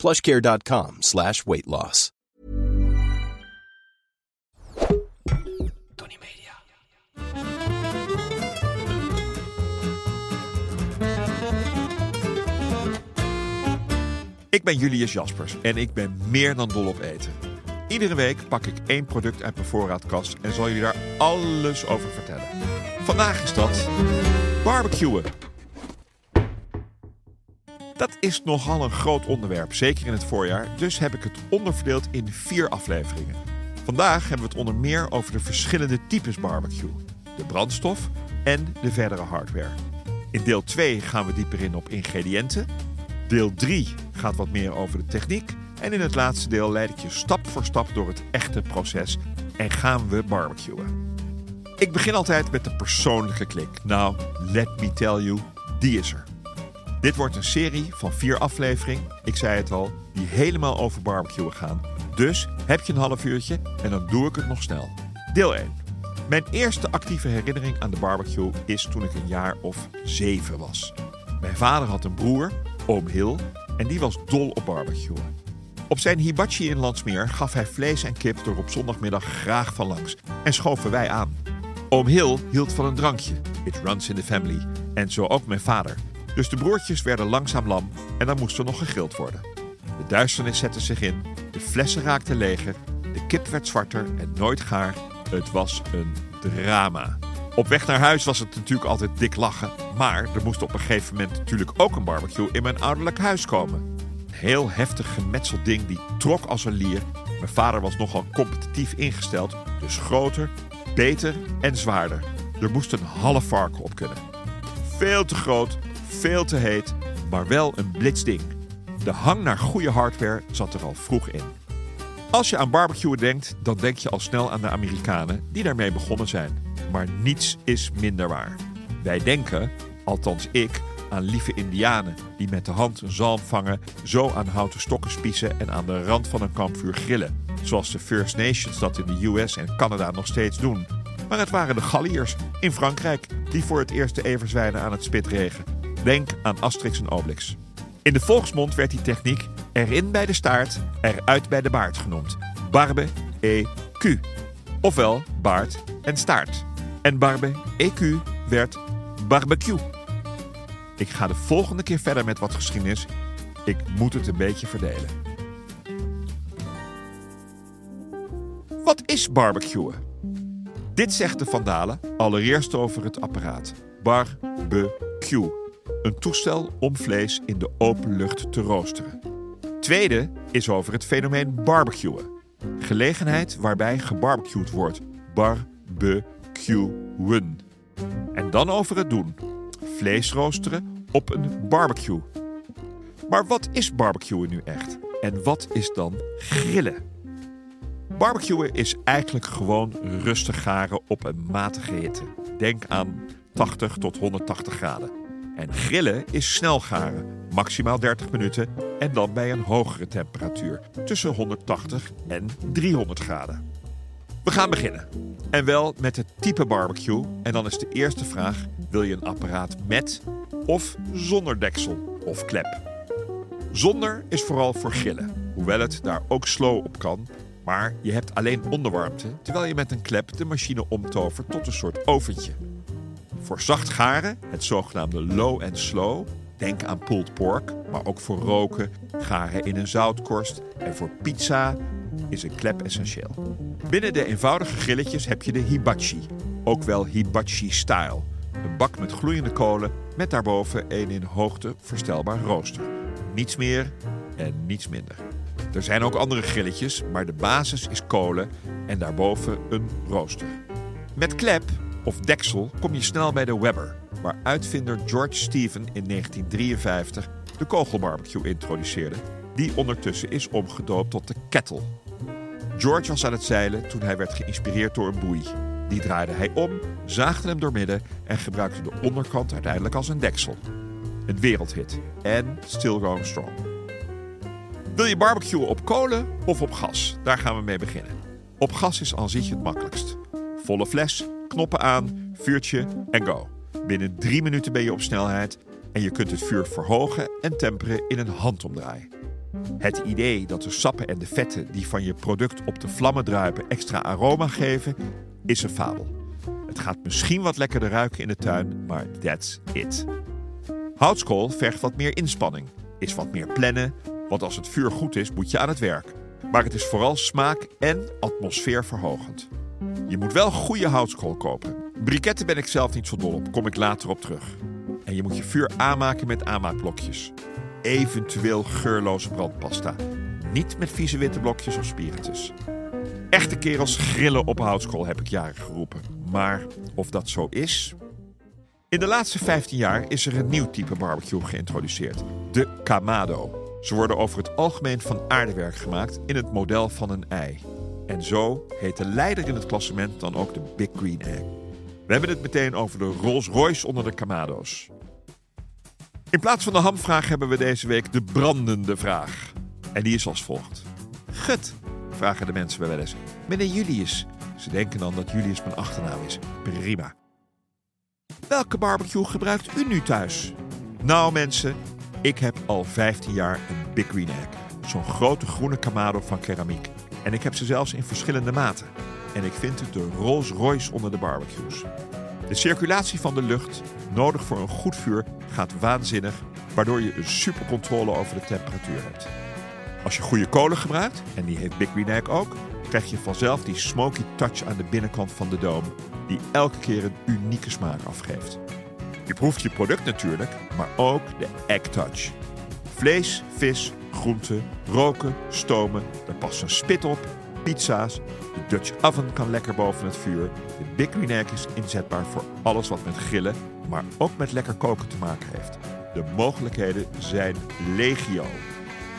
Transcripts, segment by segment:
plushcare.com slash weight loss. Tony Media. Ik ben Julius Jaspers en ik ben meer dan dol op eten. Iedere week pak ik één product uit mijn voorraadkast en zal jullie daar alles over vertellen. Vandaag is dat barbecuen. Dat is nogal een groot onderwerp, zeker in het voorjaar, dus heb ik het onderverdeeld in vier afleveringen. Vandaag hebben we het onder meer over de verschillende types barbecue, de brandstof en de verdere hardware. In deel 2 gaan we dieper in op ingrediënten. Deel 3 gaat wat meer over de techniek. En in het laatste deel leid ik je stap voor stap door het echte proces en gaan we barbecuen. Ik begin altijd met de persoonlijke klik. Nou, let me tell you, die is er. Dit wordt een serie van vier afleveringen, ik zei het al, die helemaal over barbecuen gaan. Dus heb je een half uurtje en dan doe ik het nog snel. Deel 1. Mijn eerste actieve herinnering aan de barbecue is toen ik een jaar of zeven was. Mijn vader had een broer, oom Hill, en die was dol op barbecuen. Op zijn hibachi in Landsmeer gaf hij vlees en kip er op zondagmiddag graag van langs en schoven wij aan. Oom Hill hield van een drankje, it runs in the family, en zo ook mijn vader. Dus de broertjes werden langzaam lam en dan moest er nog gegrild worden. De duisternis zette zich in, de flessen raakten leger, de kip werd zwarter en nooit gaar. Het was een drama. Op weg naar huis was het natuurlijk altijd dik lachen, maar er moest op een gegeven moment natuurlijk ook een barbecue in mijn ouderlijk huis komen. Een heel heftig gemetseld ding die trok als een lier. Mijn vader was nogal competitief ingesteld, dus groter, beter en zwaarder. Er moest een half varken op kunnen. Veel te groot, veel te heet, maar wel een blitsding. De hang naar goede hardware zat er al vroeg in. Als je aan barbecuen denkt, dan denk je al snel aan de Amerikanen die daarmee begonnen zijn. Maar niets is minder waar. Wij denken, althans ik, aan lieve Indianen die met de hand een zalm vangen, zo aan houten stokken spiezen en aan de rand van een kampvuur grillen. Zoals de First Nations dat in de US en Canada nog steeds doen. Maar het waren de Galliërs in Frankrijk die voor het eerst de everzwijnen aan het spit regen. Denk aan Asterix en Obelix. In de volksmond werd die techniek erin bij de staart, eruit bij de baard genoemd. Barbe et Q. Ofwel baard en staart. En barbe et Q werd barbecue. Ik ga de volgende keer verder met wat geschiedenis. Ik moet het een beetje verdelen. Wat is barbecuen? Dit zegt de Vandalen allereerst over het apparaat. Barbecue. Een toestel om vlees in de open lucht te roosteren. Tweede is over het fenomeen barbecuen. Gelegenheid waarbij gebarbecued wordt. Barbecuen. En dan over het doen. Vlees roosteren op een barbecue. Maar wat is barbecuen nu echt? En wat is dan grillen? Barbecuen is eigenlijk gewoon rustig garen op een matige hitte. Denk aan 80 tot 180 graden. En grillen is snel garen, maximaal 30 minuten en dan bij een hogere temperatuur, tussen 180 en 300 graden. We gaan beginnen. En wel met het type barbecue. En dan is de eerste vraag: wil je een apparaat met of zonder deksel of klep? Zonder is vooral voor grillen, hoewel het daar ook slow op kan. Maar je hebt alleen onderwarmte, terwijl je met een klep de machine omtovert tot een soort oventje. Voor zacht garen, het zogenaamde low and slow, denk aan pulled pork, maar ook voor roken, garen in een zoutkorst en voor pizza is een klep essentieel. Binnen de eenvoudige grilletjes heb je de hibachi, ook wel hibachi style. Een bak met gloeiende kolen met daarboven een in hoogte verstelbaar rooster. Niets meer en niets minder. Er zijn ook andere grilletjes, maar de basis is kolen en daarboven een rooster. Met klep of deksel kom je snel bij de Weber, waar uitvinder George Stephen in 1953 de kogelbarbecue introduceerde, die ondertussen is omgedoopt tot de kettle. George was aan het zeilen toen hij werd geïnspireerd door een boei. Die draaide hij om, zaagde hem doormidden en gebruikte de onderkant uiteindelijk als een deksel. Een wereldhit en still going strong. Wil je barbecuen op kolen of op gas? Daar gaan we mee beginnen. Op gas is aan zich het makkelijkst. Volle fles, knoppen aan, vuurtje en go. Binnen drie minuten ben je op snelheid en je kunt het vuur verhogen en temperen in een handomdraai. Het idee dat de sappen en de vetten die van je product op de vlammen druipen extra aroma geven, is een fabel. Het gaat misschien wat lekkerder ruiken in de tuin, maar that's it. Houtskool vergt wat meer inspanning, is wat meer plannen, want als het vuur goed is, moet je aan het werk. Maar het is vooral smaak en atmosfeer verhogend. Je moet wel goede houtskool kopen. Briketten ben ik zelf niet zo dol op, kom ik later op terug. En je moet je vuur aanmaken met aanmaakblokjes. Eventueel geurloze brandpasta. Niet met vieze witte blokjes of spiritus. Echte kerels grillen op houtskool, heb ik jaren geroepen. Maar of dat zo is? In de laatste 15 jaar is er een nieuw type barbecue geïntroduceerd: de Kamado. Ze worden over het algemeen van aardewerk gemaakt in het model van een ei. En zo heet de leider in het klassement dan ook de Big Green Egg. We hebben het meteen over de Rolls Royce onder de Kamado's. In plaats van de hamvraag hebben we deze week de brandende vraag. En die is als volgt. Gut, vragen de mensen wel eens. Meneer Julius. Ze denken dan dat Julius mijn achternaam is. Prima. Welke barbecue gebruikt u nu thuis? Nou mensen, ik heb al 15 jaar een Big Green Egg. Zo'n grote groene kamado van keramiek. En ik heb ze zelfs in verschillende maten. En ik vind het de Rolls Royce onder de barbecues. De circulatie van de lucht, nodig voor een goed vuur, gaat waanzinnig, waardoor je een supercontrole over de temperatuur hebt. Als je goede kolen gebruikt, en die heeft Big Green Egg ook, krijg je vanzelf die smoky touch aan de binnenkant van de doom, die elke keer een unieke smaak afgeeft. Je proeft je product natuurlijk, maar ook de egg touch. Vlees, vis, groenten, roken, stomen, daar past een spit op, pizza's. De Dutch oven kan lekker boven het vuur. De Big Green Egg is inzetbaar voor alles wat met grillen, maar ook met lekker koken te maken heeft. De mogelijkheden zijn legio.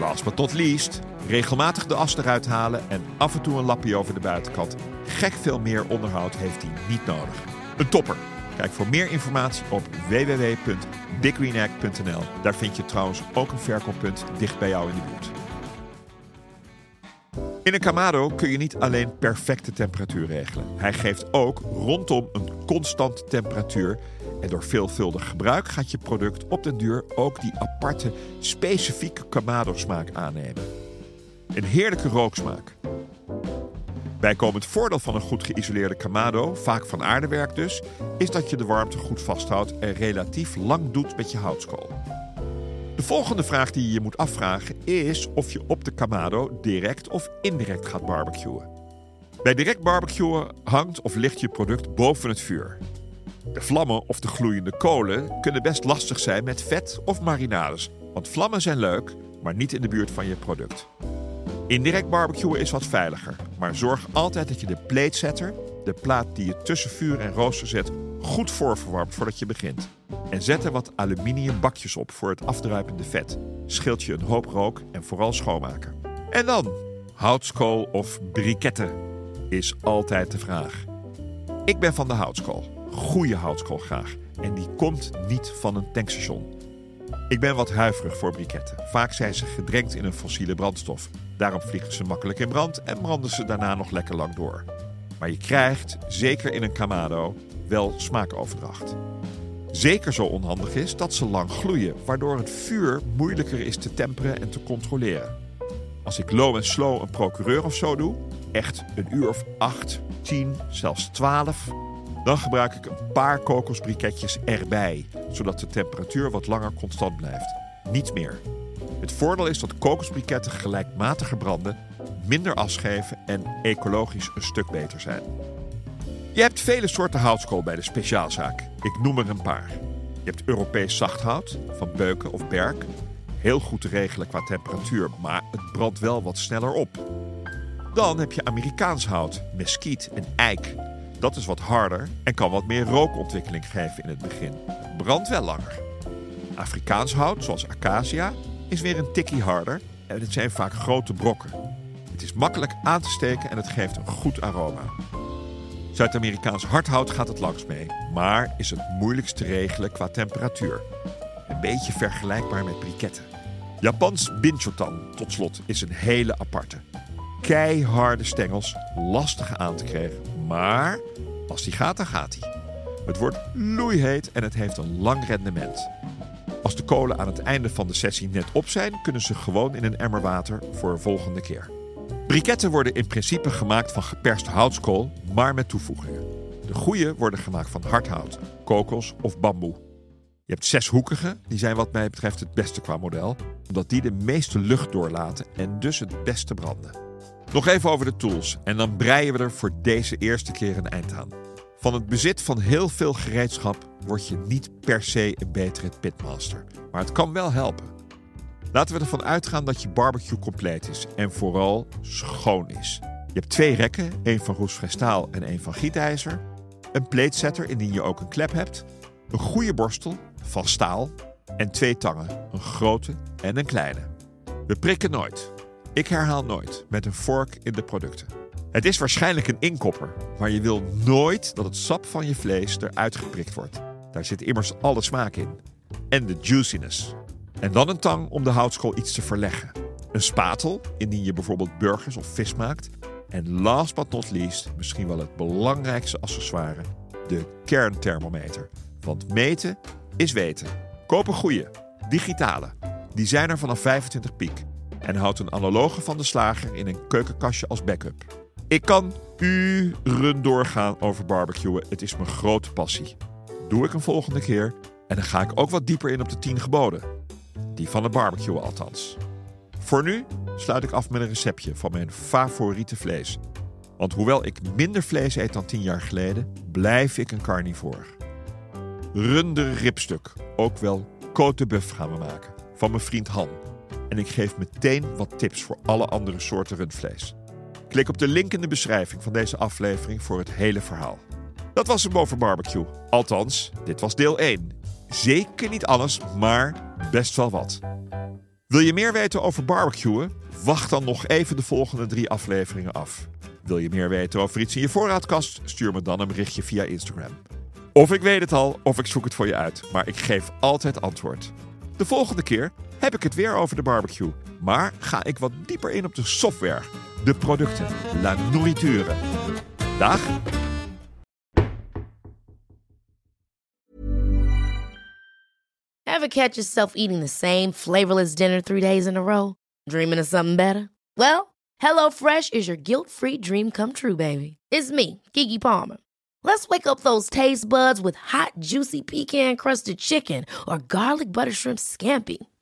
Last but not least, regelmatig de as eruit halen en af en toe een lappie over de buitenkant. Gek veel meer onderhoud heeft hij niet nodig. Een topper. Kijk voor meer informatie op www.biggreenegg.nl. Daar vind je trouwens ook een verkooppunt dicht bij jou in de buurt. In een Kamado kun je niet alleen perfecte temperatuur regelen. Hij geeft ook rondom een constante temperatuur. En door veelvuldig gebruik gaat je product op den duur ook die aparte, specifieke Kamado-smaak aannemen. Een heerlijke rooksmaak. Bijkomend voordeel van een goed geïsoleerde Kamado, vaak van aardewerk dus, is dat je de warmte goed vasthoudt en relatief lang doet met je houtskool. De volgende vraag die je je moet afvragen is of je op de Kamado direct of indirect gaat barbecuen. Bij direct barbecuen hangt of ligt je product boven het vuur. De vlammen of de gloeiende kolen kunnen best lastig zijn met vet of marinades, want vlammen zijn leuk, maar niet in de buurt van je product. Indirect barbecuen is wat veiliger, maar zorg altijd dat je de platesetter, de plaat die je tussen vuur en rooster zet, goed voorverwarmt voordat je begint. En zet er wat aluminium bakjes op voor het afdruipende vet. Scheelt je een hoop rook en vooral schoonmaken. En dan, houtskool of briketten is altijd de vraag. Ik ben van de houtskool. Goede houtskool graag. En die komt niet van een tankstation. Ik ben wat huiverig voor briketten. Vaak zijn ze gedrenkt in een fossiele brandstof. Daarom vliegen ze makkelijk in brand en branden ze daarna nog lekker lang door. Maar je krijgt, zeker in een Kamado, wel smaakoverdracht. Zeker zo onhandig is dat ze lang gloeien, waardoor het vuur moeilijker is te temperen en te controleren. Als ik low en slow een procureur of zo doe, echt een uur of 8, 10, zelfs 12, dan gebruik ik een paar kokosbriketjes erbij, zodat de temperatuur wat langer constant blijft. Niet meer. Het voordeel is dat kokosbriketten gelijkmatiger branden, minder as en ecologisch een stuk beter zijn. Je hebt vele soorten houtskool bij de speciaalzaak. Ik noem er een paar. Je hebt Europees zachthout van beuken of berk. Heel goed te regelen qua temperatuur, maar het brandt wel wat sneller op. Dan heb je Amerikaans hout, mesquiet en eik. Dat is wat harder en kan wat meer rookontwikkeling geven in het begin. Brandt wel langer. Afrikaans hout, zoals acacia, is weer een tikkie harder en het zijn vaak grote brokken. Het is makkelijk aan te steken en het geeft een goed aroma. Zuid-Amerikaans hardhout gaat het langs mee, maar is het moeilijkst te regelen qua temperatuur. Een beetje vergelijkbaar met briketten. Japans binchotan, tot slot, is een hele aparte. Keiharde stengels, lastig aan te krijgen, maar als die gaat, dan gaat die. Het wordt loeiheet en het heeft een lang rendement. Als de kolen aan het einde van de sessie net op zijn, kunnen ze gewoon in een emmer water voor een volgende keer. Briketten worden in principe gemaakt van geperste houtskool, maar met toevoegingen. De goede worden gemaakt van hardhout, kokos of bamboe. Je hebt zeshoekige, die zijn wat mij betreft het beste qua model, omdat die de meeste lucht doorlaten en dus het beste branden. Nog even over de tools en dan breien we er voor deze eerste keer een eind aan. Van het bezit van heel veel gereedschap word je niet per se een betere pitmaster, maar het kan wel helpen. Laten we ervan uitgaan dat je barbecue compleet is en vooral schoon is. Je hebt twee rekken, één van roestvrij staal en één van gietijzer. Een platesetter indien je ook een klep hebt. Een goede borstel van staal en twee tangen, een grote en een kleine. We prikken nooit. Ik herhaal nooit met een vork in de producten. Het is waarschijnlijk een inkopper, maar je wil nooit dat het sap van je vlees eruit geprikt wordt. Daar zit immers alle smaak in. En de juiciness. En dan een tang om de houtskool iets te verleggen. Een spatel, indien je bijvoorbeeld burgers of vis maakt. En last but not least, misschien wel het belangrijkste accessoire, de kernthermometer. Want meten is weten. Koop een goede, digitale. Die zijn er vanaf 25 piek. En houd een analoge van de slager in een keukenkastje als backup. Ik kan uren doorgaan over barbecuen. Het is mijn grote passie. Doe ik een volgende keer en dan ga ik ook wat dieper in op de 10 geboden. Die van de barbecue althans. Voor nu sluit ik af met een receptje van mijn favoriete vlees. Want hoewel ik minder vlees eet dan 10 jaar geleden, blijf ik een carnivore. Runder ribstuk, ook wel côte buff gaan we maken, van mijn vriend Han. En ik geef meteen wat tips voor alle andere soorten rundvlees. Klik op de link in de beschrijving van deze aflevering voor het hele verhaal. Dat was hem over barbecue. Althans, dit was deel 1. Zeker niet alles, maar best wel wat. Wil je meer weten over barbecuen? Wacht dan nog even de volgende drie afleveringen af. Wil je meer weten over iets in je voorraadkast? Stuur me dan een berichtje via Instagram. Of ik weet het al, of ik zoek het voor je uit, maar ik geef altijd antwoord. De volgende keer heb ik het weer over de barbecue, maar ga ik wat dieper in op de software, de producten, la nourriture. Dag! Ever catch yourself eating the same flavorless dinner three days in a row? Dreaming of something better? Well, HelloFresh is your guilt-free dream come true, baby. It's me, Kiki Palmer. Let's wake up those taste buds with hot, juicy pecan-crusted chicken or garlic butter shrimp scampi.